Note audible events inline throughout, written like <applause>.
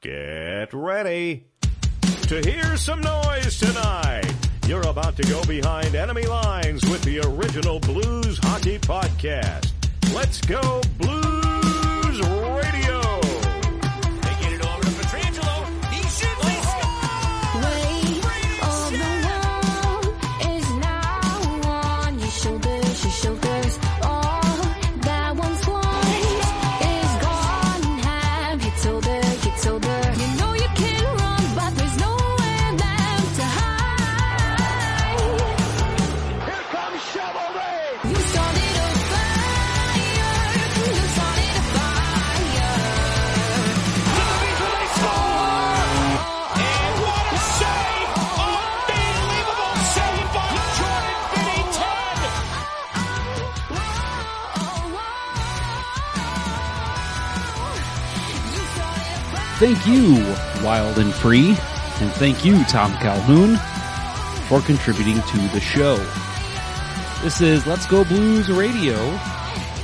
Get ready to hear some noise tonight. You're about to go behind enemy lines with the original Blues Hockey Podcast. Let's go Blues Radio. Thank you, Wild and Free, and thank you, Tom Calhoun, for contributing to the show. This is Let's Go Blues Radio,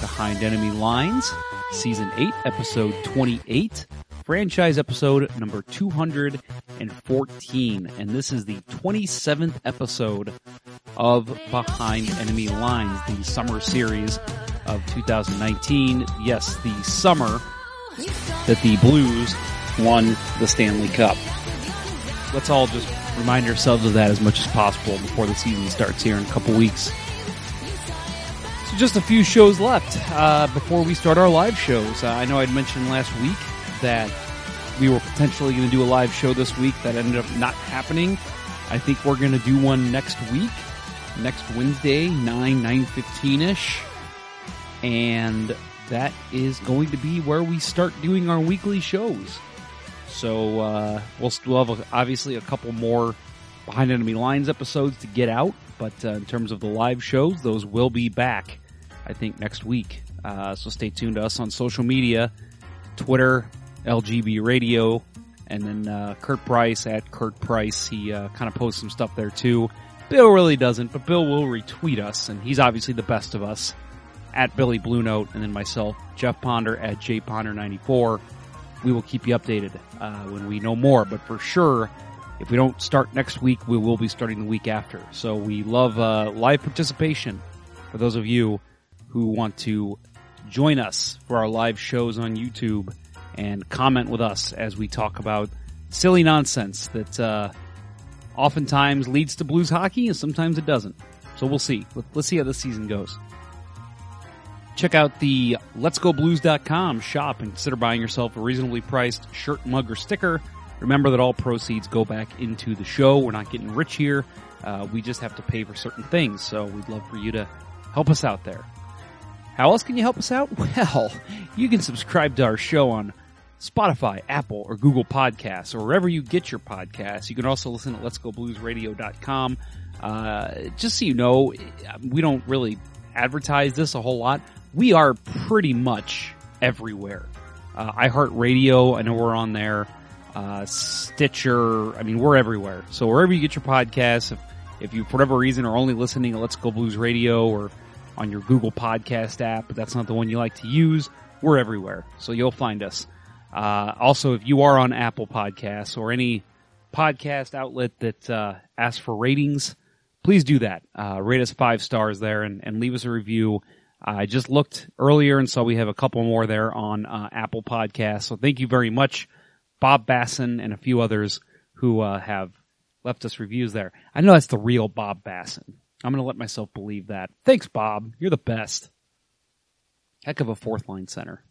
Behind Enemy Lines, Season 8, Episode 28, franchise episode number 214, and this is the 27th episode of Behind Enemy Lines, the summer series of 2019. Yes, the summer that the Blues won the Stanley Cup. Let's all just remind ourselves of that as much as possible before the season starts here in a couple weeks. So just a few shows left uh, before we start our live shows. Uh, I know I'd mentioned last week that we were potentially going to do a live show this week. That ended up not happening. I think we're going to do one next week, next Wednesday, 9, 9.15ish. And that is going to be where we start doing our weekly shows. So uh, we'll still have a, obviously a couple more behind enemy lines episodes to get out, but uh, in terms of the live shows, those will be back. I think next week. Uh, so stay tuned to us on social media, Twitter, LGB Radio, and then uh, Kurt Price at Kurt Price. He uh, kind of posts some stuff there too. Bill really doesn't, but Bill will retweet us, and he's obviously the best of us at Billy Blue Note, and then myself, Jeff Ponder at jponder94. We will keep you updated uh, when we know more, but for sure, if we don't start next week, we will be starting the week after. So we love uh, live participation for those of you who want to join us for our live shows on YouTube and comment with us as we talk about silly nonsense that uh, oftentimes leads to blues hockey and sometimes it doesn't. So we'll see. Let- Let's see how this season goes. Check out the letsgoblues.com shop and consider buying yourself a reasonably priced shirt, mug, or sticker. Remember that all proceeds go back into the show. We're not getting rich here. Uh, we just have to pay for certain things. So we'd love for you to help us out there. How else can you help us out? <laughs> Well, you can subscribe to our show on Spotify, Apple, or Google Podcasts, or wherever you get your podcasts. You can also listen at letsgobluesradio.com. Uh, just so you know, we don't really advertise this a whole lot. We are pretty much everywhere. Uh, iHeartRadio, I know we're on there. Uh, Stitcher, I mean, we're everywhere. So wherever you get your podcasts, if, if you, for whatever reason, are only listening to Let's Go Blues Radio or on your Google Podcast app, but that's not the one you like to use, we're everywhere. So you'll find us. Uh, also, if you are on Apple Podcasts or any podcast outlet that uh, asks for ratings, please do that. Uh, rate us five stars there and, and leave us a review. I just looked earlier and saw we have a couple more there on uh, Apple Podcasts. So thank you very much, Bob Bassen and a few others who uh, have left us reviews there. I know that's the real Bob Bassen. I'm going to let myself believe that. Thanks, Bob. You're the best. Heck of a fourth line center.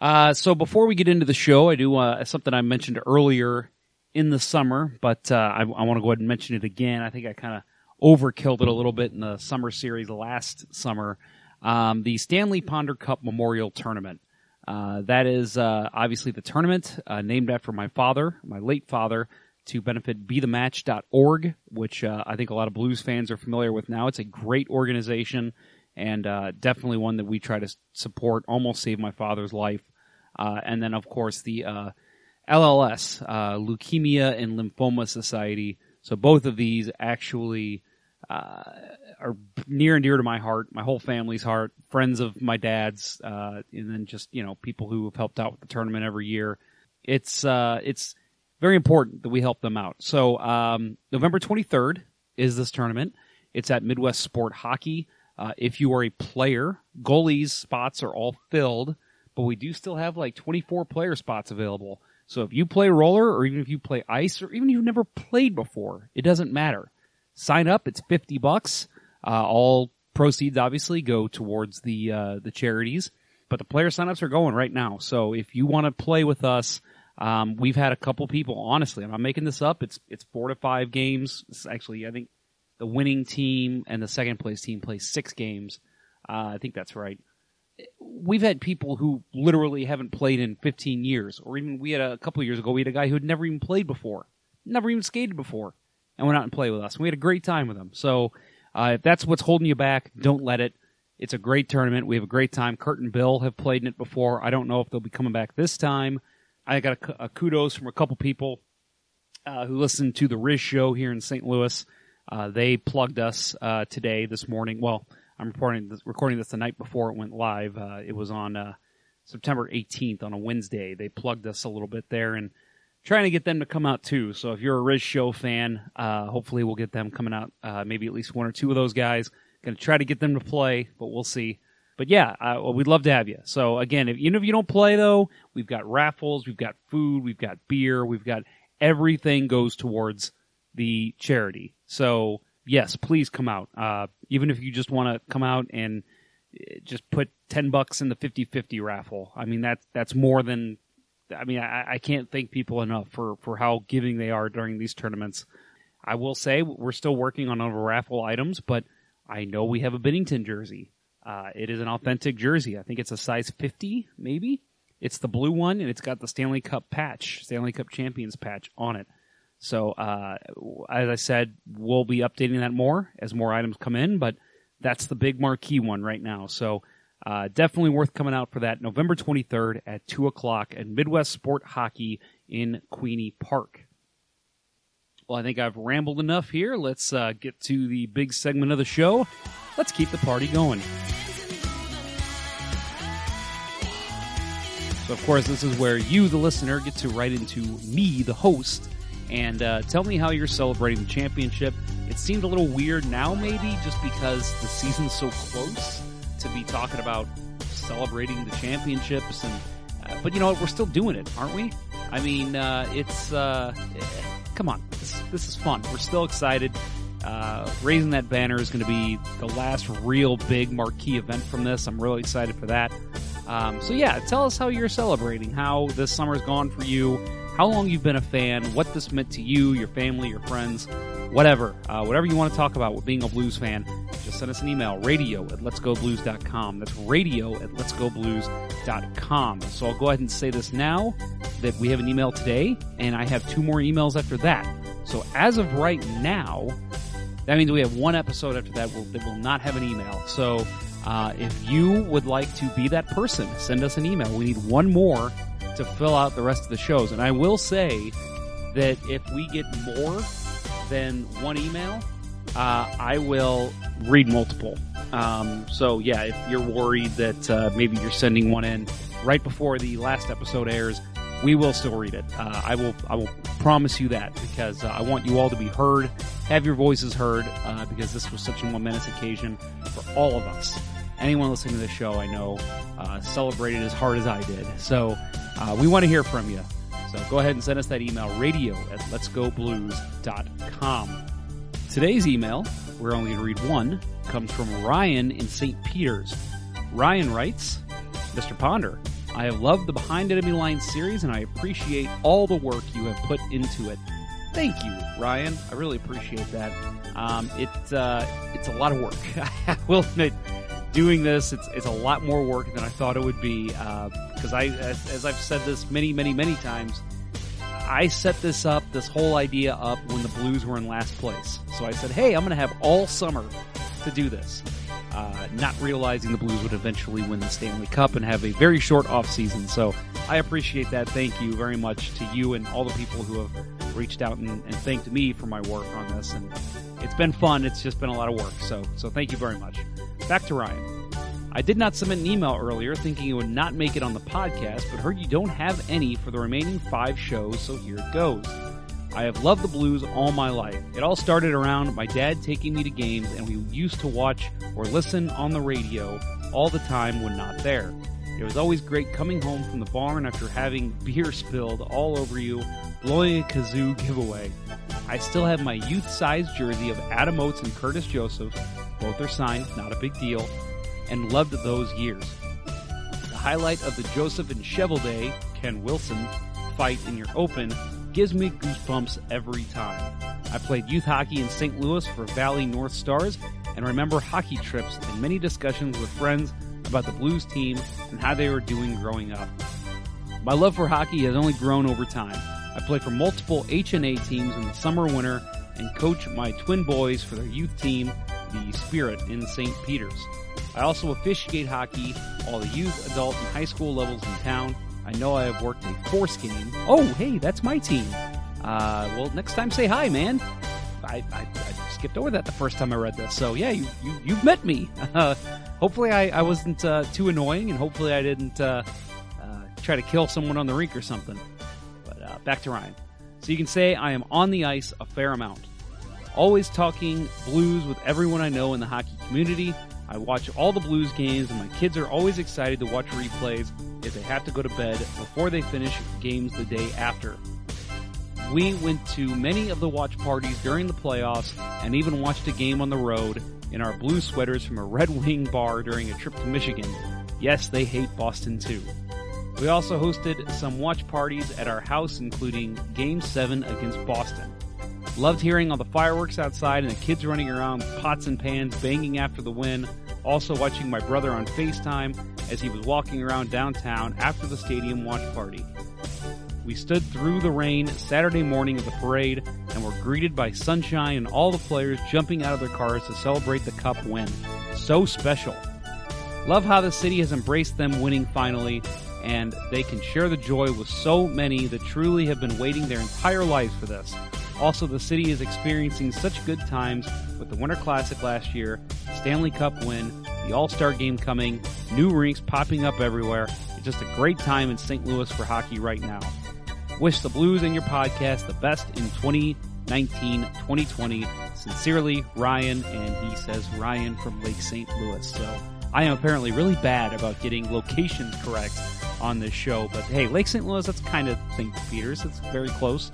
Uh, so before we get into the show, I do uh, something I mentioned earlier in the summer, but uh, I, I want to go ahead and mention it again. I think I kind of overkilled it a little bit in the summer series last summer. Um, the Stanley Ponder Cup Memorial Tournament. Uh, that is uh, obviously the tournament uh, named after my father, my late father, to benefit BeTheMatch.org, which uh, I think a lot of blues fans are familiar with now. It's a great organization and uh, definitely one that we try to support. Almost saved my father's life. Uh, and then, of course, the uh, LLS, uh, Leukemia and Lymphoma Society. So both of these actually uh, are near and dear to my heart, my whole family's heart, friends of my dad's, uh, and then just you know people who have helped out with the tournament every year. it's uh, it's very important that we help them out. So um, November 23rd is this tournament. It's at Midwest Sport Hockey. Uh, if you are a player, goalies spots are all filled, but we do still have like 24 player spots available. So if you play roller, or even if you play ice, or even if you've never played before, it doesn't matter. Sign up. It's 50 bucks. Uh, all proceeds obviously go towards the uh, the charities, but the player signups are going right now. So if you want to play with us, um, we've had a couple people. Honestly, I'm not making this up. It's it's four to five games. It's actually, I think the winning team and the second place team play six games. Uh, I think that's right. We've had people who literally haven't played in 15 years, or even we had a, couple years ago. We had a guy who had never even played before, never even skated before, and went out and played with us. We had a great time with them. So uh, if that's what's holding you back, don't let it. It's a great tournament. We have a great time. Kurt and Bill have played in it before. I don't know if they'll be coming back this time. I got a, a kudos from a couple people uh, who listened to the Riz show here in St. Louis. Uh, they plugged us uh, today, this morning. Well, I'm reporting this, recording this the night before it went live. Uh, it was on uh, September 18th on a Wednesday. They plugged us a little bit there and trying to get them to come out too. So if you're a Riz show fan, uh, hopefully we'll get them coming out. Uh, maybe at least one or two of those guys. Going to try to get them to play, but we'll see. But yeah, uh, we'd love to have you. So again, if, even if you don't play though, we've got raffles, we've got food, we've got beer, we've got everything goes towards the charity. So yes, please come out. Uh, even if you just want to come out and uh, just put 10 bucks in the 50-50 raffle. I mean, that's, that's more than, I mean, I, I can't thank people enough for, for how giving they are during these tournaments. I will say we're still working on other raffle items, but I know we have a Binnington jersey. Uh, it is an authentic jersey. I think it's a size 50, maybe. It's the blue one, and it's got the Stanley Cup patch, Stanley Cup Champions patch on it. So, uh, as I said, we'll be updating that more as more items come in, but that's the big marquee one right now. So, uh, definitely worth coming out for that November 23rd at 2 o'clock at Midwest Sport Hockey in Queeny Park. Well, I think I've rambled enough here. Let's uh, get to the big segment of the show. Let's keep the party going. So, of course, this is where you, the listener, get to write into me, the host, and uh, tell me how you're celebrating the championship. It seemed a little weird now, maybe, just because the season's so close to be talking about celebrating the championships. And uh, but you know what? We're still doing it, aren't we? I mean, uh, it's uh, eh, come on, this, this is fun. We're still excited. Uh, raising that banner is going to be the last real big marquee event from this. I'm really excited for that. Um, so yeah, tell us how you're celebrating, how this summer's gone for you, how long you've been a fan, what this meant to you, your family, your friends, whatever, uh, whatever you want to talk about with being a blues fan. Send us an email, radio at letsgoblues.com. That's radio at letsgoblues.com. So I'll go ahead and say this now that we have an email today, and I have two more emails after that. So as of right now, that means we have one episode after that will, that will not have an email. So uh, if you would like to be that person, send us an email. We need one more to fill out the rest of the shows. And I will say that if we get more than one email, uh, I will read multiple. Um, so yeah, if you're worried that uh, maybe you're sending one in right before the last episode airs, we will still read it. Uh, I will. I will promise you that because uh, I want you all to be heard, have your voices heard, uh, because this was such a momentous occasion for all of us. Anyone listening to this show, I know, uh, celebrated as hard as I did. So uh, we want to hear from you. So go ahead and send us that email, radio at letsgoblues.com. Today's email, we're only going to read one, comes from Ryan in St. Peters. Ryan writes, Mr. Ponder, I have loved the Behind Enemy Lines series and I appreciate all the work you have put into it. Thank you, Ryan. I really appreciate that. Um, it, uh, it's a lot of work. <laughs> I will admit, doing this, it's, it's a lot more work than I thought it would be. Because I, as, as I've said this many, many, many times, I set this up, this whole idea up when the Blues were in last place. So I said, hey, I'm going to have all summer to do this. Uh, not realizing the Blues would eventually win the Stanley Cup and have a very short off season. So I appreciate that. Thank you very much to you and all the people who have reached out and, and thanked me for my work on this. And it's been fun. It's just been a lot of work. So so thank you very much. Back to Ryan. I did not submit an email earlier thinking it would not make it on the podcast, but heard you don't have any for the remaining five shows, so here it goes. I have loved the blues all my life. It all started around my dad taking me to games, and we used to watch or listen on the radio all the time when not there. It was always great coming home from the barn after having <laughs> beer spilled all over you, blowing a kazoo giveaway. I still have my youth sized jersey of Adam Oates and Curtis Joseph. Both are signed, not a big deal, and loved those years. The highlight of the Joseph and Cheveldae, Ken Wilson, fight in your open gives me goosebumps every time. I played youth hockey in St. Louis for Valley North Stars and remember hockey trips and many discussions with friends about the Blues team and how they were doing growing up. My love for hockey has only grown over time. I play for multiple HNA teams in the summer winter and coach my twin boys for their youth team, the Spirit in St. Peter's. I also officiate hockey all the youth, adult, and high school levels in town. I know I have worked a force game. Oh, hey, that's my team. Uh, well, next time say hi, man. I, I, I skipped over that the first time I read this. So yeah, you, you you've met me. Uh, <laughs> hopefully I, I wasn't uh, too annoying, and hopefully I didn't uh, uh, try to kill someone on the rink or something. But uh, back to Ryan. So you can say I am on the ice a fair amount. Always talking blues with everyone I know in the hockey community. I watch all the blues games, and my kids are always excited to watch replays if they have to go to bed before they finish games the day after. We went to many of the watch parties during the playoffs and even watched a game on the road in our blue sweaters from a Red Wing bar during a trip to Michigan. Yes, they hate Boston too. We also hosted some watch parties at our house, including Game 7 against Boston. Loved hearing all the fireworks outside and the kids running around, pots and pans, banging after the win. Also watching my brother on FaceTime as he was walking around downtown after the stadium watch party. We stood through the rain Saturday morning of the parade and were greeted by sunshine and all the players jumping out of their cars to celebrate the cup win. So special. Love how the city has embraced them winning finally, and they can share the joy with so many that truly have been waiting their entire lives for this. Also, the city is experiencing such good times with the Winter Classic last year, Stanley Cup win, the All Star game coming, new rinks popping up everywhere. It's just a great time in St. Louis for hockey right now. Wish the Blues and your podcast the best in 2019 2020. Sincerely, Ryan, and he says Ryan from Lake St. Louis. So I am apparently really bad about getting locations correct on this show, but hey, Lake St. Louis, that's kind of St. Peter's. It's very close.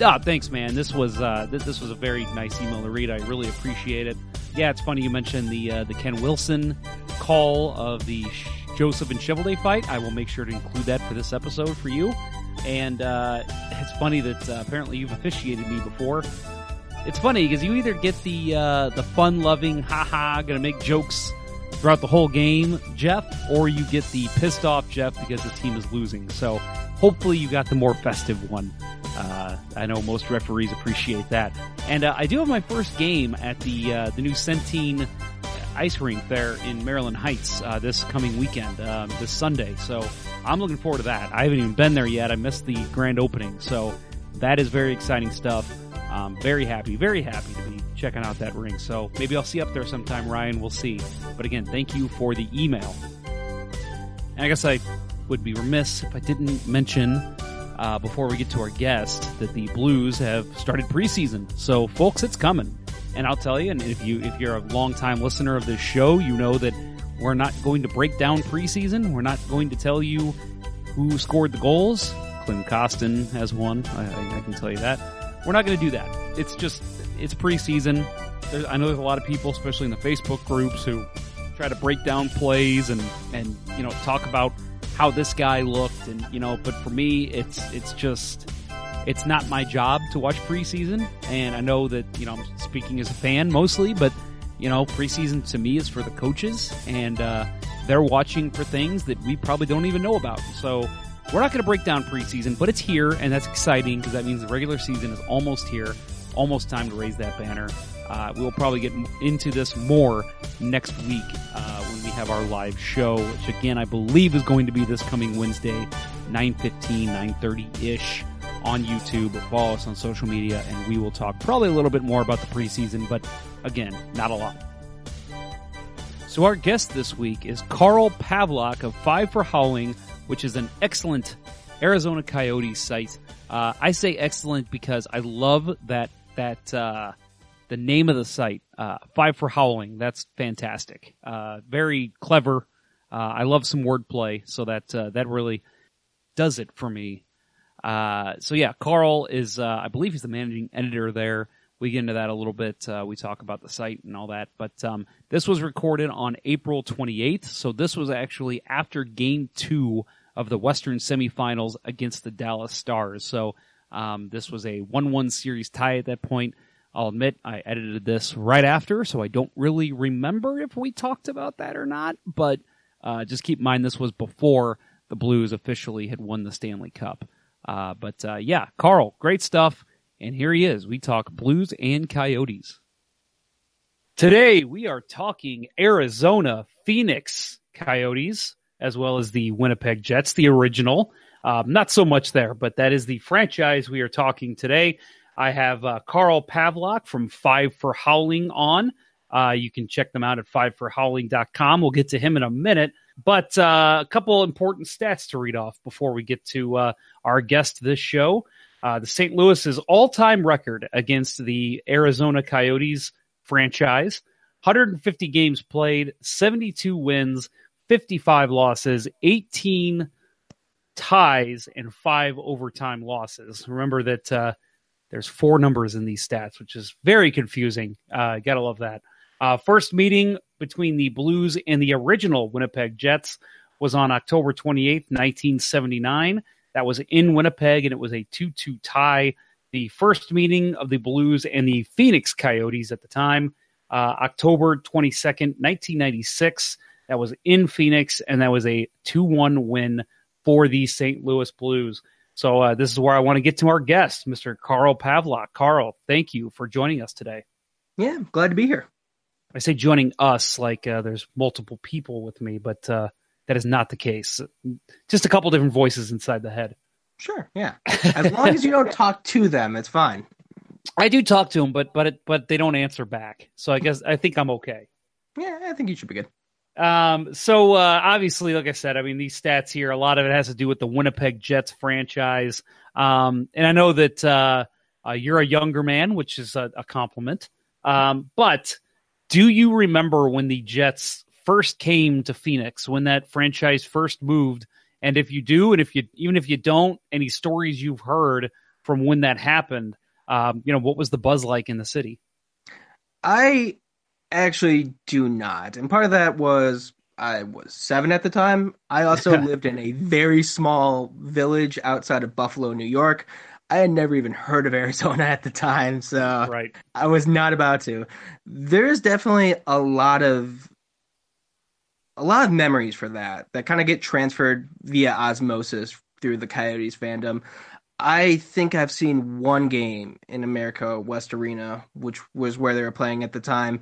Ah, thanks, man. This was uh, th- this was a very nice email to read. I really appreciate it. Yeah, it's funny you mentioned the uh, the Ken Wilson call of the Sh- Joseph and Cheveldae fight. I will make sure to include that for this episode for you. And uh, it's funny that uh, apparently you've officiated me before. It's funny because you either get the uh, the fun loving, haha, gonna make jokes throughout the whole game, Jeff, or you get the pissed off Jeff because the team is losing. So hopefully you got the more festive one. Uh, I know most referees appreciate that. And uh, I do have my first game at the uh, the new Centene ice rink there in Maryland Heights uh, this coming weekend, um, this Sunday. So I'm looking forward to that. I haven't even been there yet. I missed the grand opening, so that is very exciting stuff. Um, very happy, very happy to be checking out that ring. So maybe I'll see up there sometime, Ryan. We'll see. But again, thank you for the email. And I guess I would be remiss if I didn't mention uh, before we get to our guest that the Blues have started preseason. So, folks, it's coming. And I'll tell you, and if you if you're a longtime listener of this show, you know that we're not going to break down preseason. We're not going to tell you who scored the goals. Klim Kostin has one. I, I, can tell you that. We're not going to do that. It's just it's preseason. There's, I know there's a lot of people, especially in the Facebook groups, who try to break down plays and and you know talk about how this guy looked and you know. But for me, it's it's just it's not my job to watch preseason, and I know that you know I'm speaking as a fan mostly, but you know preseason to me is for the coaches, and uh, they're watching for things that we probably don't even know about. So we're not going to break down preseason, but it's here, and that's exciting because that means the regular season is almost here, almost time to raise that banner. Uh, we'll probably get into this more next week uh, when we have our live show, which again I believe is going to be this coming Wednesday, 9.15, 9.30-ish on YouTube. Follow us on social media, and we will talk probably a little bit more about the preseason, but again, not a lot. So our guest this week is Carl Pavlock of Five for Howling, which is an excellent Arizona Coyotes site. Uh, I say excellent because I love that that uh, the name of the site, uh, Five for Howling. That's fantastic. Uh, very clever. Uh, I love some wordplay, so that uh, that really does it for me. Uh, so yeah, Carl is, uh, I believe he's the managing editor there. We get into that a little bit. Uh, we talk about the site and all that, but um, this was recorded on April 28th. So this was actually after Game Two of the Western semifinals against the Dallas Stars. So um, this was a one-one series tie at that point. I'll admit I edited this right after, so I don't really remember if we talked about that or not. But uh, just keep in mind this was before the Blues officially had won the Stanley Cup. Uh, but uh, yeah, Carl, great stuff. And here he is. We talk Blues and Coyotes. Today we are talking Arizona Phoenix Coyotes as well as the Winnipeg Jets, the original. Um, not so much there, but that is the franchise we are talking today. I have uh, Carl Pavlock from Five for Howling on. Uh, you can check them out at fiveforhowling.com. We'll get to him in a minute. But uh, a couple important stats to read off before we get to uh, our guest this show. Uh, the St. Louis's all-time record against the Arizona Coyotes franchise: 150 games played, 72 wins, 55 losses, 18 ties, and five overtime losses. Remember that uh, there's four numbers in these stats, which is very confusing. Uh, gotta love that. Uh, first meeting between the Blues and the original Winnipeg Jets was on October 28th, 1979. That was in Winnipeg, and it was a 2 2 tie. The first meeting of the Blues and the Phoenix Coyotes at the time, uh, October 22nd, 1996. That was in Phoenix, and that was a 2 1 win for the St. Louis Blues. So, uh, this is where I want to get to our guest, Mr. Carl Pavlock. Carl, thank you for joining us today. Yeah, I'm glad to be here. I say joining us like uh, there's multiple people with me, but uh, that is not the case. Just a couple different voices inside the head. Sure, yeah. As long as you don't talk to them, it's fine. I do talk to them, but but it, but they don't answer back. So I guess I think I'm okay. Yeah, I think you should be good. Um, so uh, obviously, like I said, I mean these stats here, a lot of it has to do with the Winnipeg Jets franchise. Um, and I know that uh, uh, you're a younger man, which is a, a compliment. Um, but do you remember when the Jets first came to Phoenix, when that franchise first moved? And if you do, and if you even if you don't, any stories you've heard from when that happened, um, you know, what was the buzz like in the city? I actually do not. And part of that was I was seven at the time. I also lived in a very small village outside of Buffalo, New York. I had never even heard of Arizona <laughs> at the time, so Right. I was not about to. There's definitely a lot of a lot of memories for that that kind of get transferred via osmosis through the Coyotes fandom. I think I've seen one game in America West Arena, which was where they were playing at the time,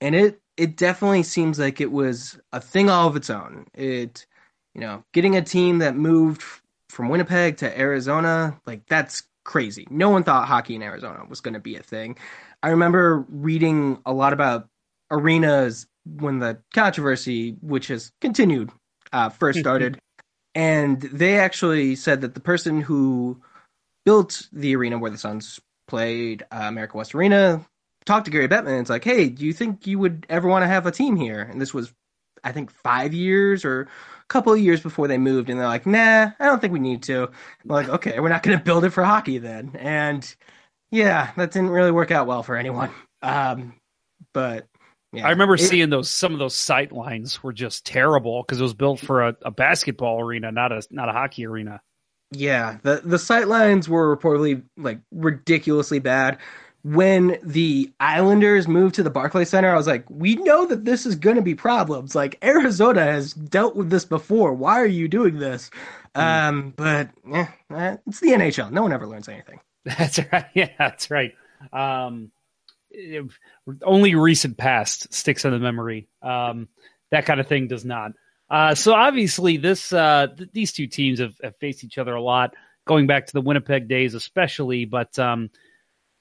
and it it definitely seems like it was a thing all of its own. It, you know, getting a team that moved from Winnipeg to Arizona, like that's crazy. No one thought hockey in Arizona was going to be a thing. I remember reading a lot about arenas when the controversy, which has continued, uh, first <laughs> started, and they actually said that the person who built the arena where the Suns played uh, America West Arena talked to Gary Bettman and it's like, hey, do you think you would ever want to have a team here? And this was, I think, five years or a couple of years before they moved. And they're like, nah, I don't think we need to. Like, okay, we're not going <laughs> to build it for hockey then. And yeah, that didn't really work out well for anyone. Um, but yeah, I remember It- seeing those some of those sight lines were just terrible because it was built for a, a basketball arena, not a not a hockey arena. Yeah, the the sight lines were reportedly like ridiculously bad. When the Islanders moved to the Barclays Center, I was like, we know that this is going to be problems. Like Arizona has dealt with this before. Why are you doing this? Um, but eh, it's the NHL. No one ever learns anything. <laughs> That's right. <laughs> Yeah, that's right. Um, it- only recent past sticks in the memory. Um, that kind of thing does not. Uh, so obviously, this uh, th- these two teams have, have faced each other a lot, going back to the Winnipeg days, especially. But um,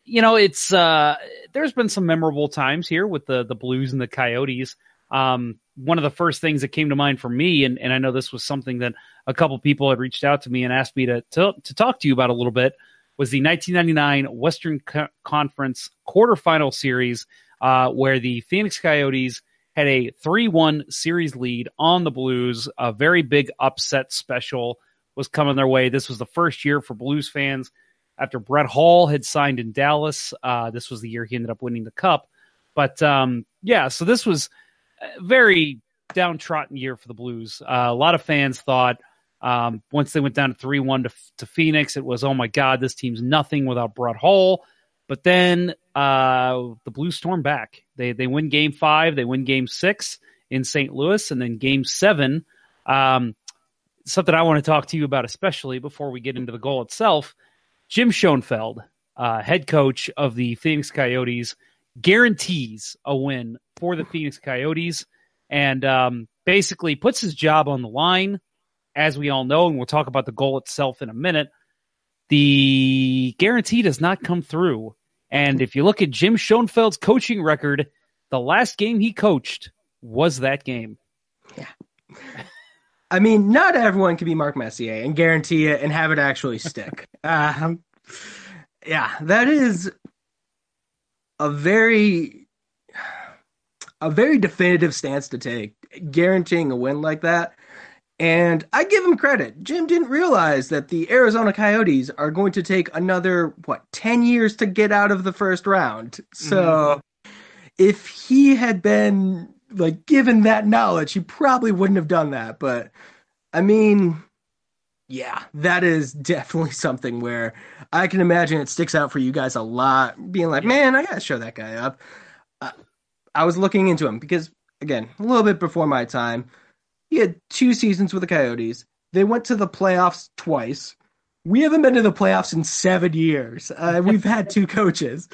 you know, it's uh, there's been some memorable times here with the the Blues and the Coyotes. Um, one of the first things that came to mind for me, and, and I know this was something that a couple people had reached out to me and asked me to, to, to talk to you about a little bit, was the 1999 Western Co- Conference quarterfinal series, uh, where the Phoenix Coyotes had a 3 1 series lead on the Blues. A very big upset special was coming their way. This was the first year for Blues fans after Brett Hull had signed in Dallas. Uh, this was the year he ended up winning the Cup. But um, yeah, so this was a very downtrodden year for the Blues. Uh, a lot of fans thought um, once they went down to 3 1 to, Phoenix, it was, oh my God, this team's nothing without Brett Hull. But then uh, the Blues storm back. They they win Game Five, they win Game Six in St. Louis, and then Game Seven. Um, something I want to talk to you about, especially before we get into the goal itself. Jim Schoenfeld, uh, head coach of the Phoenix Coyotes, guarantees a win for the Phoenix Coyotes, and um, basically puts his job on the line. As we all know, and we'll talk about the goal itself in a minute. The guarantee does not come through. And if you look at Jim Schoenfeld's coaching record, the last game he coached was that game. I mean, not everyone can be Mark Messier and guarantee it and have it actually stick. um, <laughs> yeah, that is a very, a very definitive stance to take, guaranteeing a win like that. And I give him credit. Jim didn't realize that the Arizona Coyotes are going to take another, what, 10 years to get out of the first round. So if he had been like given that knowledge, he probably wouldn't have done that. But I mean, yeah, that is <laughs> definitely something where I can imagine it sticks out for you guys a lot, being like, man, I gotta show that guy up. Uh, I was looking into him because, again, a little bit before my time, he had two seasons with the Coyotes. They went to the playoffs twice. We haven't been to the playoffs in seven years. Uh, we've had two <laughs> coaches.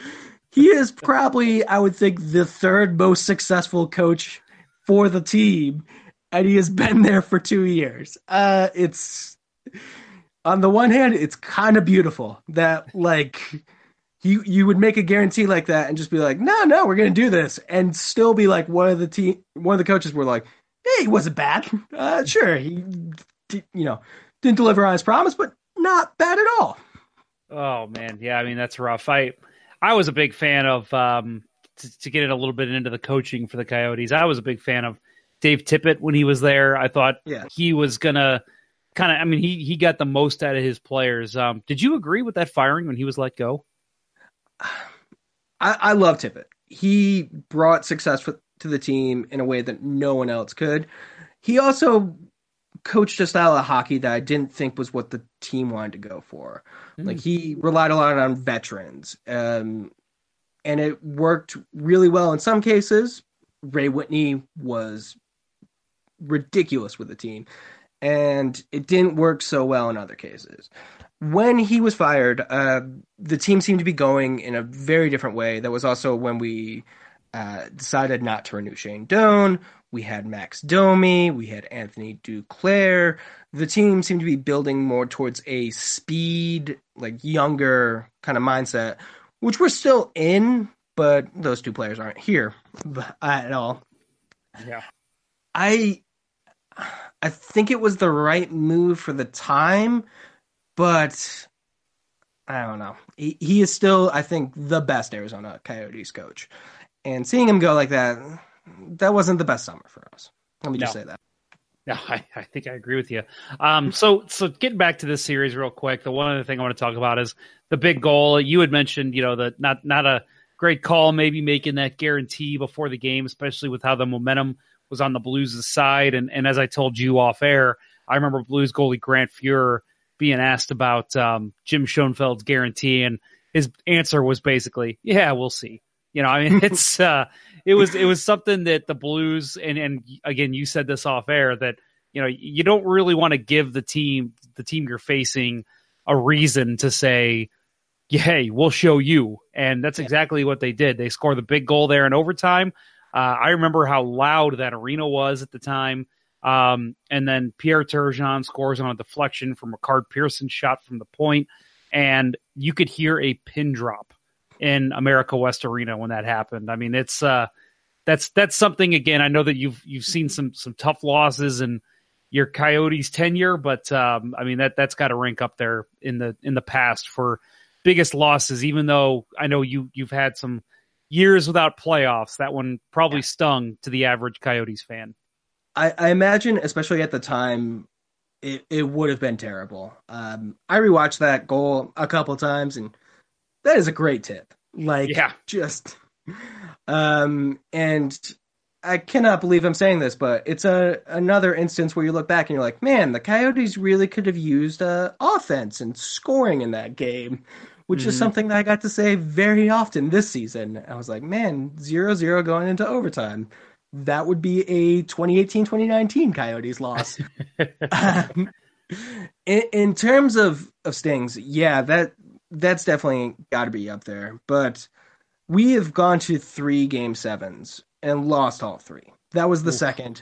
He is probably, I would think, the third most successful coach for the team, and he has been there for two years. Uh, it's on the one hand, it's kind of beautiful that like you you would make a guarantee like that and just be like, no, no, we're gonna do this, and still be like one of the team, one of the coaches were like, hey, he wasn't bad. Uh, sure, he you know didn't deliver on his promise, but not bad at all. Oh man, yeah, I mean that's a rough. I I was a big fan of um to, to get it a little bit into the coaching for the Coyotes. I was a big fan of Dave Tippett when he was there. I thought Yeah. he was gonna kind of. I mean, he he got the most out of his players. Um, did you agree with that firing when he was let go? <sighs> I, I love Tippett. He brought success for, to the team in a way that no one else could. He also coached a style of hockey that I didn't think was what the team wanted to go for. Like he relied a lot on veterans, um, and it worked really well in some cases. Ray Whitney was ridiculous with the team, and it didn't work so well in other cases. When he was fired, uh, the team seemed to be going in a very different way. That was also when we uh, decided not to renew Shane Doan. We had Max Domi. We had Anthony Duclair. The team seemed to be building more towards a speed, like younger kind of mindset, which we're still in, but those two players aren't here <laughs> at all. Yeah. I I think it was the right move for the time, but I don't know. He, he is still, I think, the best Arizona Coyotes coach. And seeing him go like that, that wasn't the best summer for us. Let me just say that. Yeah, I, I think I agree with you. Um, so so getting back to this series real quick, the one other thing I want to talk about is the big goal. You had mentioned, you know, that not not a great call, maybe making that guarantee before the game, especially with how the momentum was on the Blues' side. And and as I told you off air, I remember Blues goalie Grant Fuhr being asked about um, Jim Schoenfeld's guarantee, and his answer was basically, "Yeah, we'll see." You know, I mean, <laughs> it's uh, it was it was something that the Blues and and again, you said this off air that you know you don't really want to give the team the team you're facing a reason to say, "Hey, we'll show you," and that's exactly what they did. They scored the big goal there in overtime. Uh, I remember how loud that arena was at the time. Um, and then Pierre Turgeon scores on a deflection from Ricard Persson shot from the point, and you could hear a pin drop in America West Arena when that happened. I mean, it's uh, that's that's something again. I know that you've you've seen some some tough losses in your Coyotes tenure, but um, I mean that that's got to rank up there in the in the past for biggest losses. Even though I know you you've had some years without playoffs, that one probably stung to the average Coyotes fan. I, I imagine, especially at the time, it, it would have been terrible. Um, I rewatched that goal a couple times, and that is a great tip. Like, Yeah. just, um, and I cannot believe I'm saying this, but it's a another instance where you look back and you're like, man, the Coyotes really could have used uh, offense and scoring in that game, which is Mhm. something that I got to say very often this season. I was like, man, zero zero going into overtime. That would be a 2018-2019 Coyotes loss. <laughs> <laughs> Um, in, in terms of of stings, yeah, that that's definitely got to be up there. But we have gone to three game sevens and lost all three. That was the second.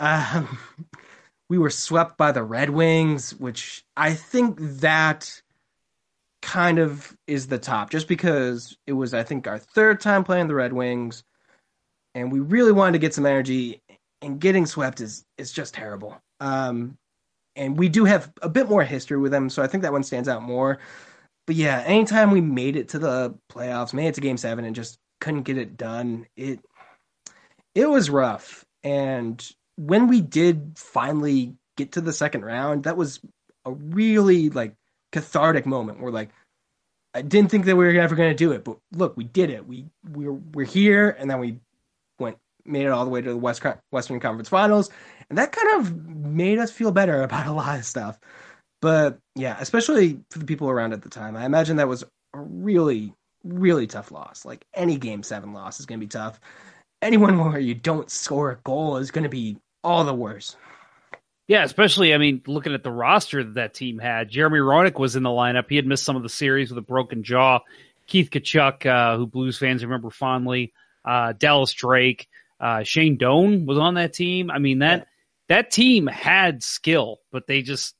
Um, <laughs> we were swept by the Red Wings, which I think that kind of is the top, just because it was I think our third time playing the Red Wings, and we really wanted to get some energy. And getting swept is is just terrible. Um, and we do have a bit more history with them, so I think that one stands out more. But yeah, anytime we made it to the playoffs, made it to Game Seven, and just couldn't get it done, it it was rough. And when we did finally get to the second round, that was a really like cathartic moment. Where like I didn't think that we were ever going to do it, but look, we did it. We we're we're here, and then we went made it all the way to the West Western Conference Finals, and that kind of made us feel better <laughs> about a lot of stuff. But yeah, especially for the people around at the time, I imagine that was a really, really tough loss. Like any Game Seven loss is going to be tough. Anyone where you don't score a goal is going to be all the worse. Yeah, especially I mean, looking at the roster that that team had, Jeremy Roenick was in the lineup. He had missed some of the series with a broken jaw. Keith Tkachuk, uh, who Blues fans remember fondly, uh, Dallas Drake, uh, Shane Doan was on that team. I mean that that team had skill, but they just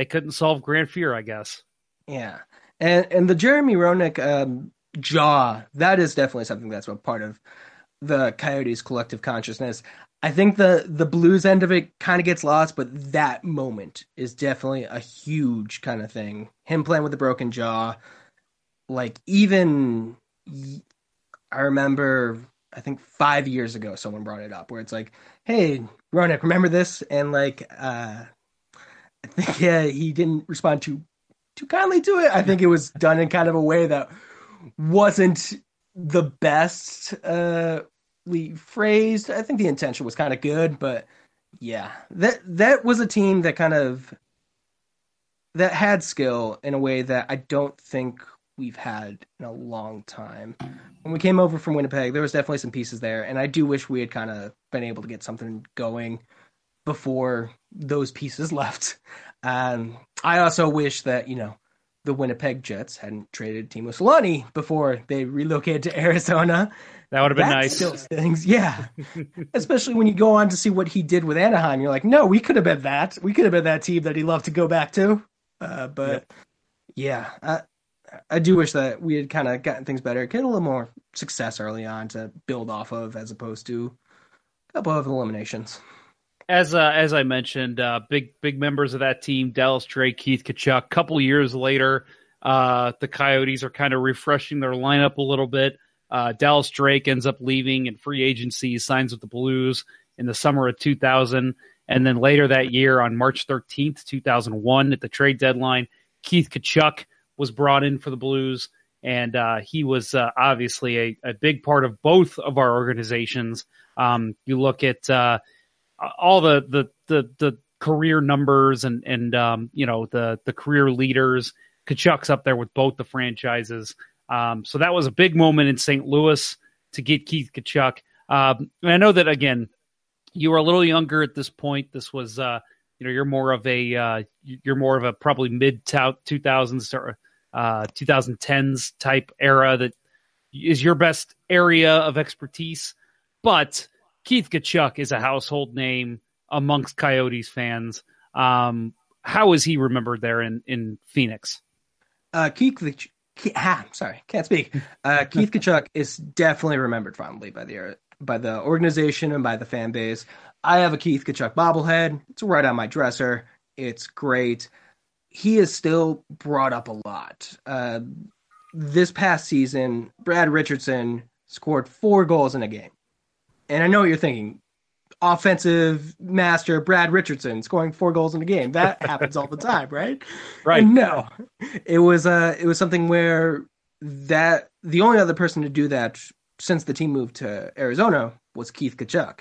they couldn't solve Grant Fuhr, I guess. Yeah, and and the Jeremy Roenick um, jaw that is definitely something that's a part of the Coyotes' collective consciousness. I think the the Blues end of it kind of gets lost, but that moment is definitely a huge kind of thing. Him playing with the broken jaw, like even I remember, I think five years ago, someone brought it up where it's like, "Hey, Roenick, remember this?" And like, uh, I <laughs> think yeah, he didn't respond too too kindly to it. I think it was done in kind of a way that wasn't the best uh we phrased. I think the intention was kind of good, but yeah, that that was a team that kind of that had skill in a way that I don't think we've had in a long time. When we came over from Winnipeg, there was definitely some pieces there, and I do wish we had kind of been able to get something going before those pieces <laughs> left. Um, I also wish that you know the Winnipeg Jets hadn't traded Teemu Selanne before they relocated to <laughs> Arizona. That would have been That nice. Still stings, yeah. <laughs> Especially when you go on to see what he did with Anaheim, you're like, no, we could have been that. We could have been that team that he loved to go back to. Uh, but yeah, I, I do wish that we had kind of gotten things better, get a little more success early on to build off of, as opposed to a couple of eliminations. As uh, as I mentioned, uh, big big members of that team, Dallas Drake, Keith Tkachuk. Couple years later, uh, the Coyotes are kind of refreshing their lineup a little bit. Uh, Dallas Drake ends up leaving in free agency, signs with the Blues in the summer of 2000, and then later that year, on March 13th, 2001, at the trade deadline, Keith Tkachuk was brought in for the Blues, and uh, he was uh, obviously a, a big part of both of our organizations. Um, you look at uh, all the the the the career numbers and and um, you know the the career leaders. Tkachuk's up there with both the franchises. Um, so that was a big moment in St. Louis to get Keith Tkachuk. Um, and I know that again, you were a little younger at this point. This was uh, you know you're more of a uh, you're more of a probably mid two thousands or uh, 2010s type era that is your best area of expertise. But Keith Tkachuk is a household name amongst Coyotes fans. Um, how is he remembered there in, in Phoenix? Uh, Keith, Kach- Ke- ah, sorry, can't speak. Uh, Keith Tkachuk <laughs> is definitely remembered fondly by the by the organization and by the fan base. I have a Keith Tkachuk bobblehead. It's right on my dresser. It's great. He is still brought up a lot. Uh, this past season, Brad Richardson scored four goals in a game. And I know what you're thinking. Offensive master Brad Richardson scoring four goals in a game. That <laughs> happens all the time, right? Right. And no. It was uh it was something where that the only other person to do that since the team moved to Arizona was Keith Tkachuk.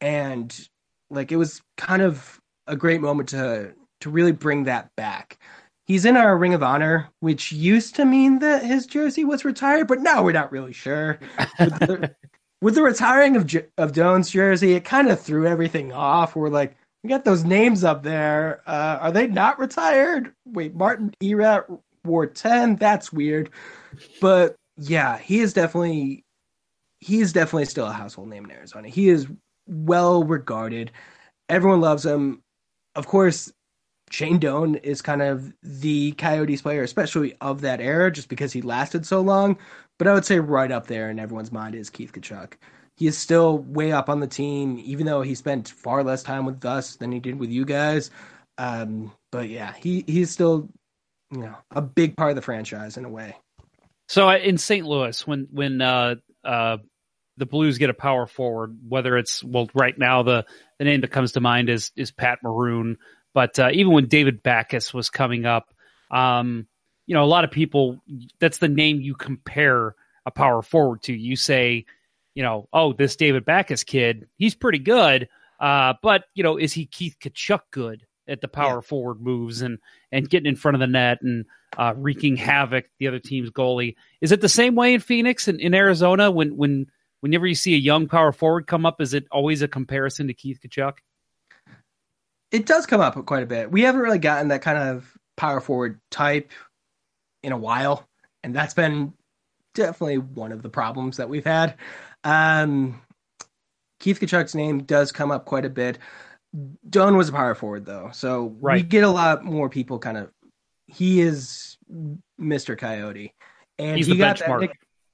And like it was kind of a great moment to to really bring that back. He's in our Ring of Honor, which used to mean that his jersey was retired, but now we're not really sure. <laughs> With the, with the retiring of of Doan's jersey, it kind of threw everything off. We're like, we got those names up there. Uh, are they not retired? Wait, Martin Erat wore ten. That's weird. But yeah, he is definitely he is definitely still a household name in Arizona. He is well regarded. Everyone loves him. Of course, Shane Doan is kind of the Coyotes player, especially of that era, just because he lasted so long. But I would say right up there in everyone's mind is Keith Tkachuk. He is still way up on the team, even though he spent far less time with us than he did with you guys. Um, but yeah, he he's still, you know, a big part of the franchise in a way. So in St. Louis, when when uh, uh, the Blues get a power forward, whether it's well, right now the the name that comes to mind is is Pat Maroon, but uh, even when David Backes was coming up, um, you know, a lot of people that's the name you compare a power forward to. You say, you know, oh, this David Backes kid, he's pretty good, uh, but you know, is he Keith Tkachuk good? At the power Yeah. forward moves and and getting in front of the net and uh, wreaking havoc the other team's goalie. Is it the same way in Phoenix and in Arizona when when whenever you see a young power forward come up, is it always a comparison to Keith Tkachuk? It does come up quite a bit. We haven't really gotten that kind of power forward type in a while, and that's been definitely one of the problems that we've had. Um, Keith Tkachuk's name does come up quite a bit. Doan was a power forward though, so right. we get a lot more people kind of. He is Mr. Coyote, and He's he got benchmark. that.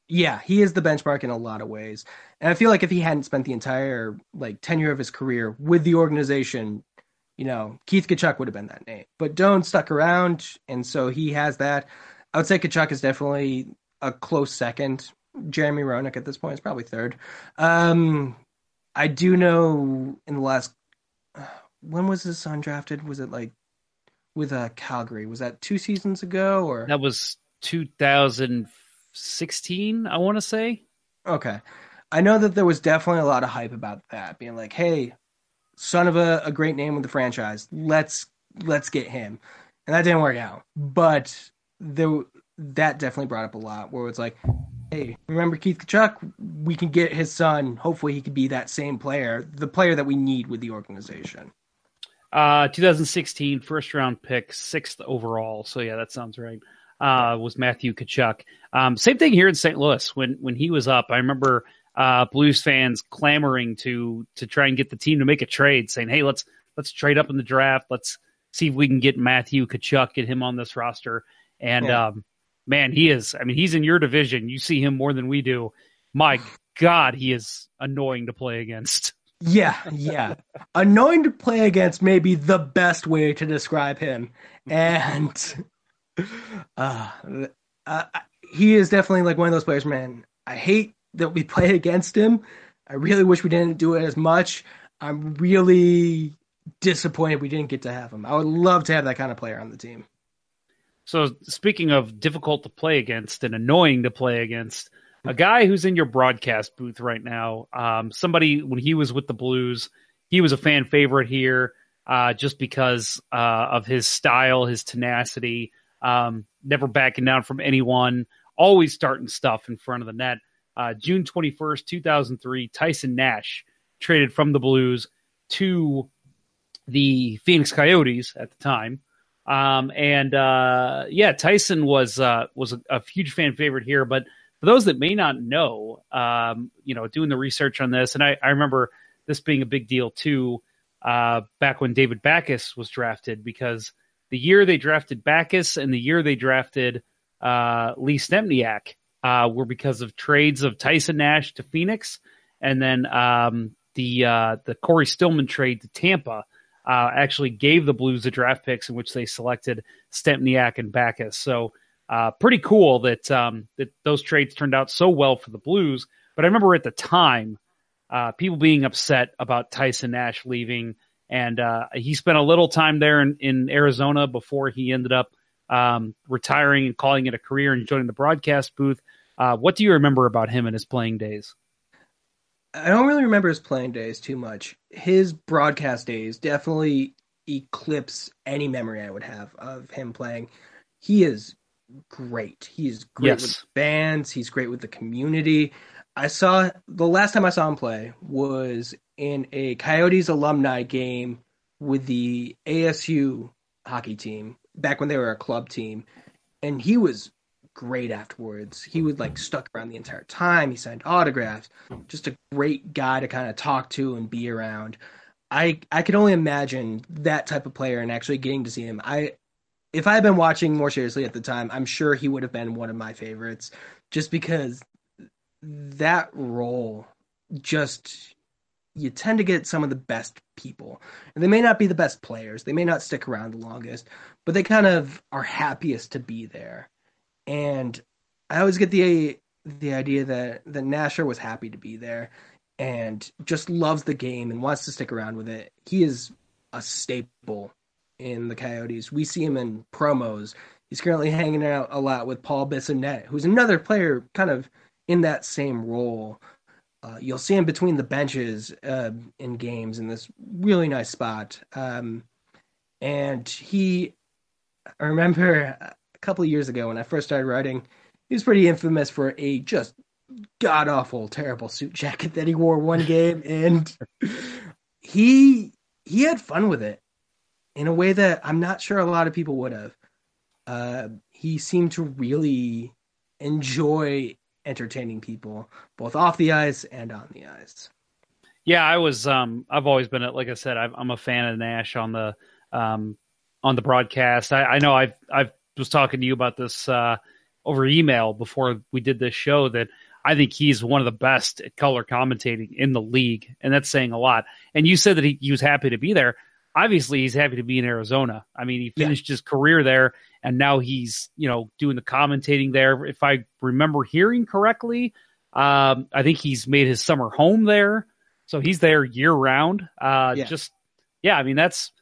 yeah, he is the benchmark in a lot of ways, and I feel like if he hadn't spent the entire like tenure of his career with the organization, you know, Keith Tkachuk would have been that name. But Doan stuck around, and so he has that. I would say Tkachuk is definitely a close second. Jeremy Roenick at this point is probably third. Um, I do know in the last <sighs> when was his son drafted? Was it like with uh, Calgary? Was that two seasons ago or That was 2016, I want to say. Okay. I know that there was definitely a lot of hype about that, being like, "Hey, son of a, a great name with the franchise, let's let's get him," and that didn't work out. But there, that definitely brought up a lot, where it's like, "Hey, remember Keith Tkachuk? We can get his son. Hopefully, he could be that same player, the player that we need with the organization." Uh, 2016 first round pick, sixth overall. So yeah, that sounds right. Uh, was Matthew Tkachuk. Um, same thing here in St. Louis when when he was up. I remember uh, Blues fans clamoring to to try and get the team to make a trade, saying, "Hey, let's let's trade up in the draft. Let's see if we can get Matthew Tkachuk, get him on this roster." And Yeah. um, man, he is. I mean, he's in your division. You see him more than we do. My God, he is annoying to play against. <laughs> Yeah, yeah. Annoying to play against may be the best way to describe him. And uh, uh, he is definitely like one of those players, man. I hate that we play against him. I really wish we didn't do it as much. I'm really disappointed we didn't get to have him. I would love to have that kind of player on the team. So speaking of difficult to play against and annoying to play against, a guy who's in your broadcast booth right now, um, somebody when he was with the Blues, he was a fan favorite here, uh, just because uh, of his style, his tenacity, um, never backing down from anyone, always starting stuff in front of the net. Uh, June twenty first, two thousand three, Tyson Nash traded from the Blues to the Phoenix Coyotes at the time. Um, and uh, yeah, Tyson was uh, was a, a huge fan favorite here. But for those that may not know, um, you know, doing the research on this, and I, I remember this being a big deal too, uh, back when David Backes was drafted, because the year they drafted Backes and the year they drafted uh, Lee Stempniak uh, were because of trades of Tyson Nash to Phoenix. and then um, the uh, the Cory Stillman trade to Tampa uh, actually gave the Blues the draft picks in which they selected Stempniak and Backes. So uh, pretty cool that um, that those trades turned out so well for the Blues. But I remember at the time, uh, people being upset about Tyson Nash leaving, and uh, he spent a little time there in, in Arizona before he ended up um, retiring and calling it a career and joining the broadcast booth. Uh, what do you remember about him and his playing days? I don't really remember his playing days too much. His broadcast days definitely eclipse any memory I would have of him playing. He is great. He's great Yes. with fans. He's great with the community. I saw the last time I saw him play was in a Coyotes alumni game with the ASU hockey team back when they were a club team, and he was great afterwards. He would like stuck around the entire time. He signed autographs. Just a great guy to kind of talk to and be around. I I could only imagine that type of player and actually getting to see him. I if I had been watching more seriously at the time, I'm sure he would have been one of my favorites just because that role just you tend to get some of the best people. And they may not be the best players. They may not stick around the longest, but they kind of are happiest to be there. And I always get the the idea that that Nasher was happy to be there and just loves the game and wants to stick around with it. He is a staple in the Coyotes. We see him in promos. He's currently hanging out a lot with Paul Bissonnette, who's another player kind of in that same role. Uh, you'll see him between the benches uh, in games in this really nice spot. Um, and he, I remember couple years ago when I first started writing, he was pretty infamous for a just god awful, terrible suit jacket that he wore one game, and he he had fun with it in a way that I'm not sure a lot of people would have. Uh, he seemed to really enjoy entertaining people, both off the ice and on the ice. Yeah, I was. Um, I've always been, like I said, I'm, I'm a fan of Nash on the um, on the broadcast. I, I know I've I've was talking to you about this uh, over email before we did this show that I think he's one of the best at color commentating in the league, and that's saying a lot. And you said that he, he was happy to be there. Obviously, he's happy to be in Arizona. I mean, he Yeah. finished his career there, and now he's you know doing the commentating there. If I remember hearing correctly, um, I think he's made his summer home there, so he's there year round. Uh, Yeah. Just yeah, I mean that's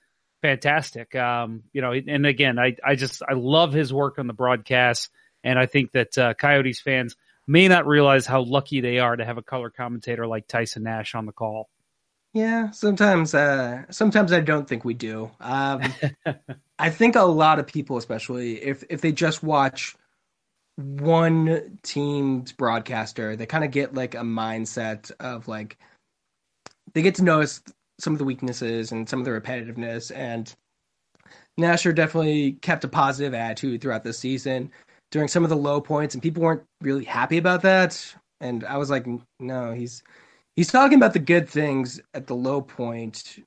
fantastic. Um, you know, and again, I I just I love his work on the broadcast, and I think that uh, Coyotes fans may not realize how lucky they are to have a color commentator like Tyson Nash on the call. Yeah, sometimes uh sometimes I don't think we do. Um <laughs> I think a lot of people especially if if they just watch one team's broadcaster, they kind of get like a mindset of like they get to notice some of the weaknesses and some of the repetitiveness and Nasher definitely kept a positive attitude throughout the season during some of the low points and people weren't really happy about that and I was like no, he's he's talking about the good things at the low point,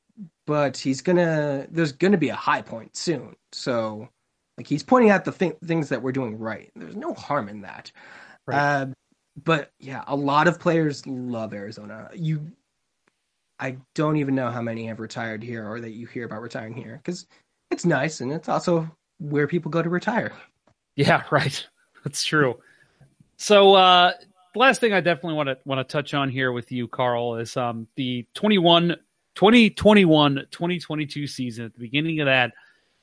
but he's gonna there's gonna be a high point soon. So like he's pointing out the th- things that we're doing right. There's no harm in that. Right. Uh, but yeah, a lot of players love Arizona. You, I don't even know how many have retired here or that you hear about retiring here because it's nice and it's also where people go to retire. Yeah, <laughs> right. That's true. So uh last thing I definitely want to want to touch on here with you, Carl, is um the 21 2021 2022 season. At the beginning of that,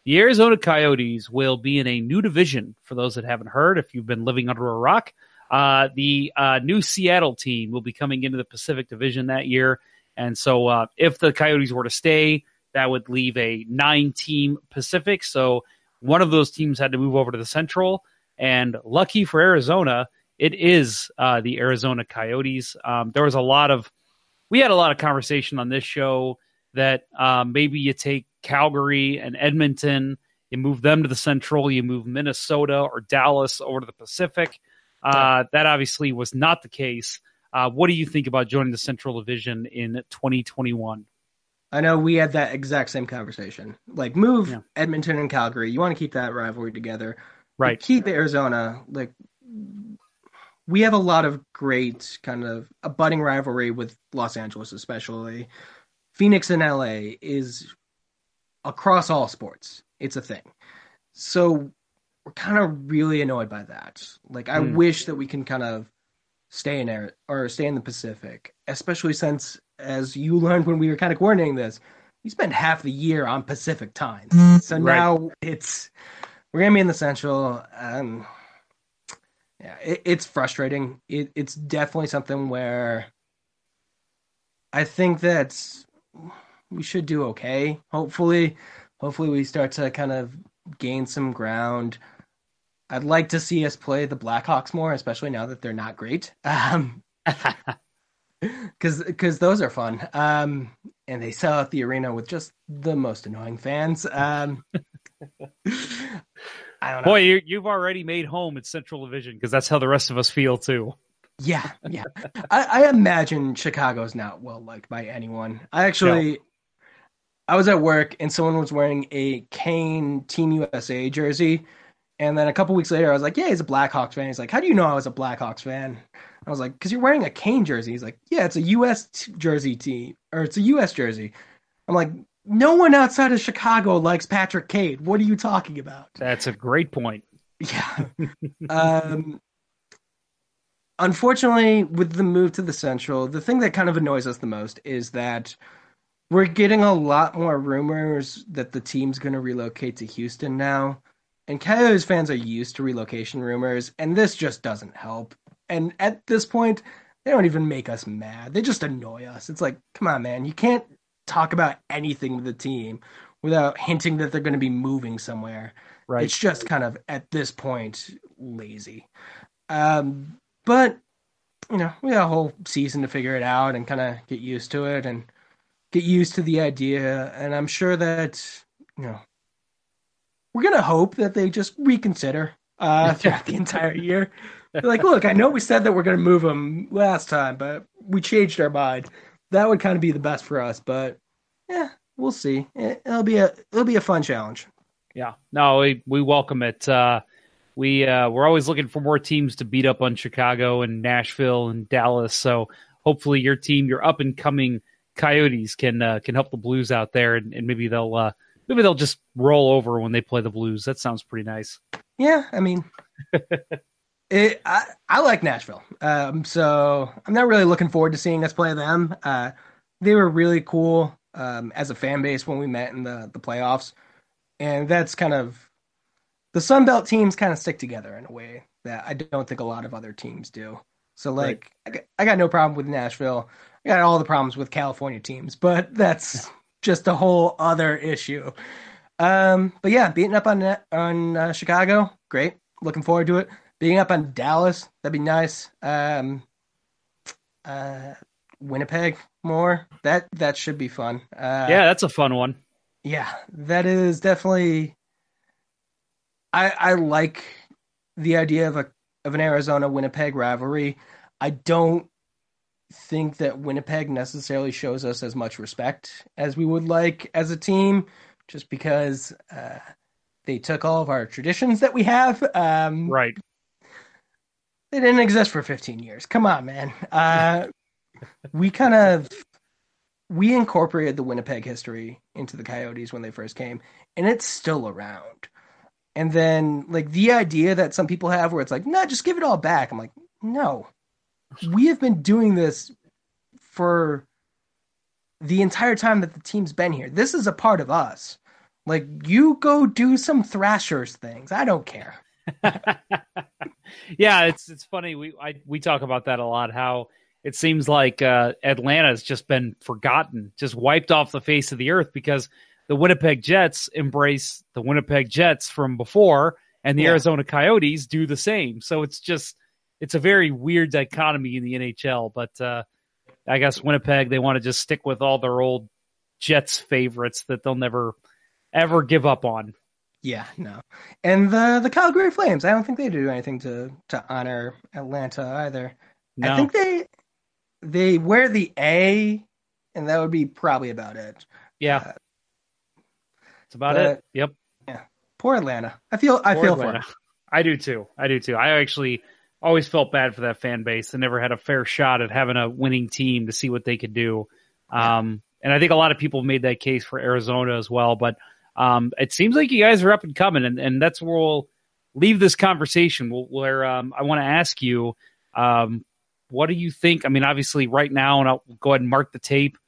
the Arizona Coyotes will be in a new division. For those that haven't heard, if you've been living under a rock, uh, the uh, new Seattle team will be coming into the Pacific Division that year. And so, uh, if the Coyotes were to stay, that would leave a nine-team Pacific. So one of those teams had to move over to the Central. And lucky for Arizona, it is uh, the Arizona Coyotes. Um, there was a lot of, we had a lot of conversation on this show that um, maybe you take Calgary and Edmonton, you move them to the Central, you move Minnesota or Dallas over to the Pacific. Uh, that obviously was not the case. Uh, what do you think about joining the Central Division in 2021? I know we had that exact same conversation. Like move Yeah. Edmonton and Calgary. You want to keep that rivalry together. Right. Keep Arizona. Like we have a lot of great kind of a budding rivalry with Los Angeles, especially. Phoenix and LA is across all sports. It's a thing. So we're kind of really annoyed by that. Like I Hmm. wish that we can kind of stay in air or stay in the Pacific, especially since as you learned when we were kind of coordinating this, we spent half the year on Pacific time. So Right. now it's we're gonna be in the Central. Um, yeah, it, it's frustrating. It, it's definitely something where I think that we should do okay. Hopefully, hopefully we start to kind of gain some ground. I'd like to see us play the Blackhawks more, especially now that they're not great. Um, <laughs> because because those are fun. Um, and they sell out the arena with just the most annoying fans. Um, I don't know. Boy, you, you've already made home at Central Division because that's how the rest of us feel too. Yeah, yeah. I, I imagine Chicago's not well liked by anyone. I actually, I was at work and someone was wearing a Kane Team USA jersey, and then a couple weeks later, I was like, "Yeah, he's a Blackhawks fan." He's like, "How do you know I was a Blackhawks fan?" I was like, "Cause you're wearing a Kane jersey." He's like, "Yeah, it's a U.S. t- jersey team, or it's a U.S. jersey." I'm like, "No one outside of Chicago likes Patrick Kane. What are you talking about?" That's a great point. Yeah. um, unfortunately, with the move to the Central, the thing that kind of annoys us the most is that we're getting a lot more rumors that the team's going to relocate to Houston now. And Coyotes fans are used to relocation rumors, and this just doesn't help. And at this point, they don't even make us mad. They just annoy us. It's like, come on, man, you can't talk about anything with the team without hinting that they're going to be moving somewhere. Right. It's just kind of at this point lazy. Um, but you know, we got a whole season to figure it out and kind of get used to it and get used to the idea. And I'm sure that you know we're gonna hope that they just reconsider uh, <laughs> throughout the entire year. They're like, look, I know we said that we're gonna move them last time, but we changed our mind. That would kind of be the best for us, but yeah, we'll see. It, it'll be a it'll be a fun challenge. Yeah. No, we, we welcome it. Uh, we uh, we're always looking for more teams to beat up on Chicago and Nashville and Dallas. So hopefully your team, your up and coming Coyotes, can uh, can help the Blues out there, and, and maybe they'll uh, maybe they'll just roll over when they play the Blues. That sounds pretty nice. Yeah, I mean, <laughs> it, I I like Nashville, um, so I'm not really looking forward to seeing us play them. Uh, they were really cool um, as a fan base when we met in the the playoffs, and that's kind of the Sun Belt teams kind of stick together in a way that I don't think a lot of other teams do. So like, I, got, I got no problem with Nashville. I got all the problems with California teams, but that's <laughs> just a whole other issue. Um, but yeah, beating up on on uh, Chicago, great. Looking forward to it. Beating up on Dallas, that'd be nice. Um, uh, Winnipeg more. That that should be fun. Uh, yeah, that's a fun one. yeah, that is definitely. I I like the idea of a of an Arizona Winnipeg rivalry. I don't think that Winnipeg necessarily shows us as much respect as we would like as a team, just because uh, they took all of our traditions that we have. Um, Right. they didn't exist for 15 years. Come on, man. Uh, <laughs> we kind of we incorporated the Winnipeg history into the Coyotes when they first came, and it's still around. And then like the idea that some people have where it's like, no, just give it all back. I'm like, no. We have been doing this for the entire time that the team's been here. This is a part of us. Like you go do some Thrashers things. I don't care. <laughs> yeah, it's it's funny. We I, we talk about that a lot. How it seems like uh, Atlanta's just been forgotten, just wiped off the face of the earth because the Winnipeg Jets embrace the Winnipeg Jets from before, and the Yeah. Arizona Coyotes do the same. So it's just it's a very weird dichotomy in the NHL. But uh, I guess Winnipeg they want to just stick with all their old Jets favorites that they'll never ever give up on. Yeah, no. And the the Calgary Flames, I don't think they do anything to to honor Atlanta either. No, I think they they wear the A, and that would be probably about it. yeah, uh, it's about but- it. Yep. Yeah. Poor Atlanta. I feel I Poor feel Atlanta. for them. I do too. I do too. I actually always felt bad for that fan base. They never had a fair shot at having a winning team to see what they could do. Um, and I think a lot of people made that case for Arizona as well. But um, it seems like you guys are up and coming, and, and that's where we'll leave this conversation. Where um, I want to ask you, um, what do you think? I mean, obviously, right now, and I'll go ahead and mark the tape.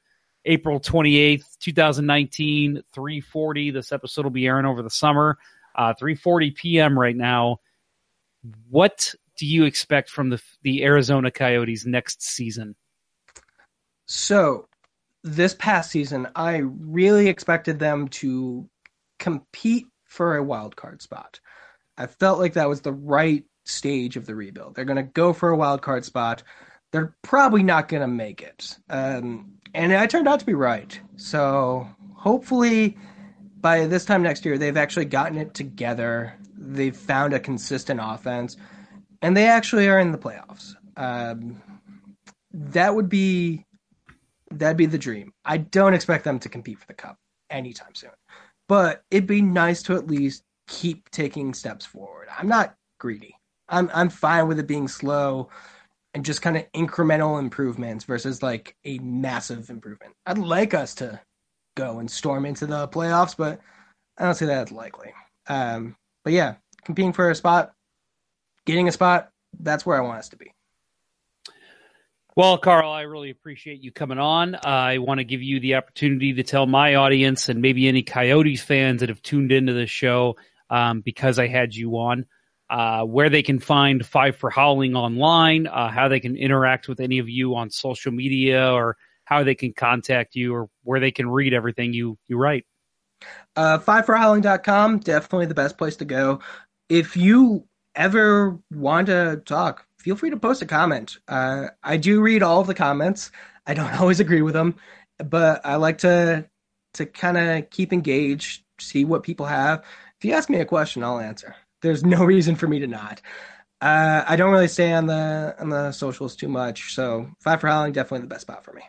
April 28th, 2019, 340. This episode will be airing over the summer. Uh, 340 p.m. right now. What do you expect from the the Arizona Coyotes next season? So, this past season, I really expected them to compete for a wild card spot. I felt like that was the right stage of the rebuild. They're going to go for a wild card spot. They're probably not going to make it. Um, and I turned out to be right. So, hopefully, by this time next year, they've actually gotten it together. They've found a consistent offense, and they actually are in the playoffs. Um, that would be that'd be the dream. I don't expect them to compete for the cup anytime soon, but it'd be nice to at least keep taking steps forward. I'm not greedy. I'm I'm fine with it being slow and just kind of incremental improvements versus like a massive improvement. I'd like us to go and storm into the playoffs, but I don't see that as likely. Um, but yeah, competing for a spot, getting a spot, that's where I want us to be. Well, Carl, I really appreciate you coming on. I want to give you the opportunity to tell my audience and maybe any Coyotes fans that have tuned into this show um, because I had you on, uh, where they can find Five for Howling online, uh, how they can interact with any of you on social media, or how they can contact you, or where they can read everything you, you write. Uh, fiveforhowling.com, definitely the best place to go. If you ever want to talk, feel free to post a comment. Uh, I do read all of the comments. I don't <laughs> always agree with them, but I like to to kind of keep engaged, see what people have. If you ask me a question, I'll answer. There's no <laughs> reason for me to not. Uh, I don't really stay on the on the socials too much, so Five for Howling definitely the best spot for me.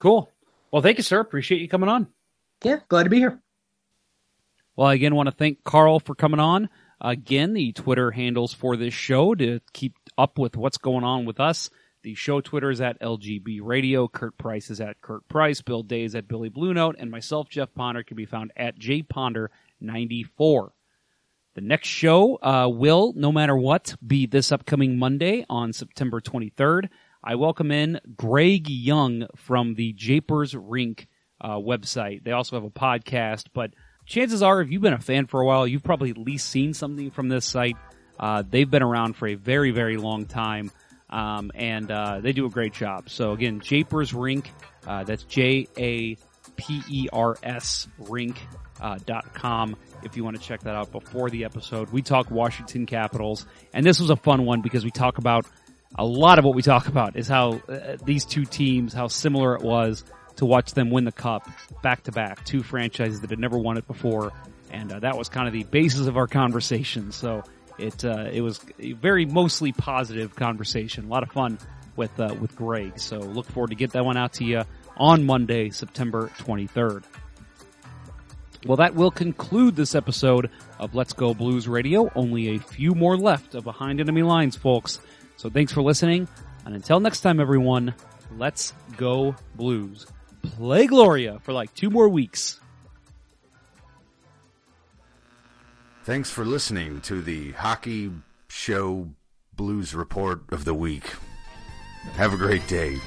Cool. Well, thank you, sir. Appreciate you coming on. Yeah, glad to be here. Well, I again want to thank Carl for coming on. Again, the Twitter handles for this show to keep up with what's going on with us. The show Twitter is at LGB Radio. Kurt Price is at Kurt Price. Bill Day is at Billy Blue Note. And myself, Jeff Ponder, can be found at jponder94. The next show uh, will, no matter what, be this upcoming Monday on September 23rd. I welcome in Greg Young from the Japers Rink uh, website. They also have a podcast, but chances are, if you've been a fan for a while, you've probably at least seen something from this site. Uh, they've been around for a very, very long time, um, and uh, they do a great job. So again, Japers Rink, uh, that's J A P E R S Rink uh, dot com. If you want to check that out before the episode, we talk Washington Capitals, and this was a fun one because we talk about a lot of what we talk about is how uh, these two teams, how similar it was to watch them win the cup back to back, two franchises that had never won it before, and uh, that was kind of the basis of our conversation. So it uh, it was a very mostly positive conversation, a lot of fun with uh, with Greg. So look forward to get that one out to you on Monday, September twenty third. Well, that will conclude this episode of Let's Go Blues Radio. Only a few more left of Behind Enemy Lines, folks. So thanks for listening, and until next time, everyone, let's go Blues. Play Gloria for like two more weeks. Thanks for listening to the Hockey Show Blues Report of the Week. Have a great day.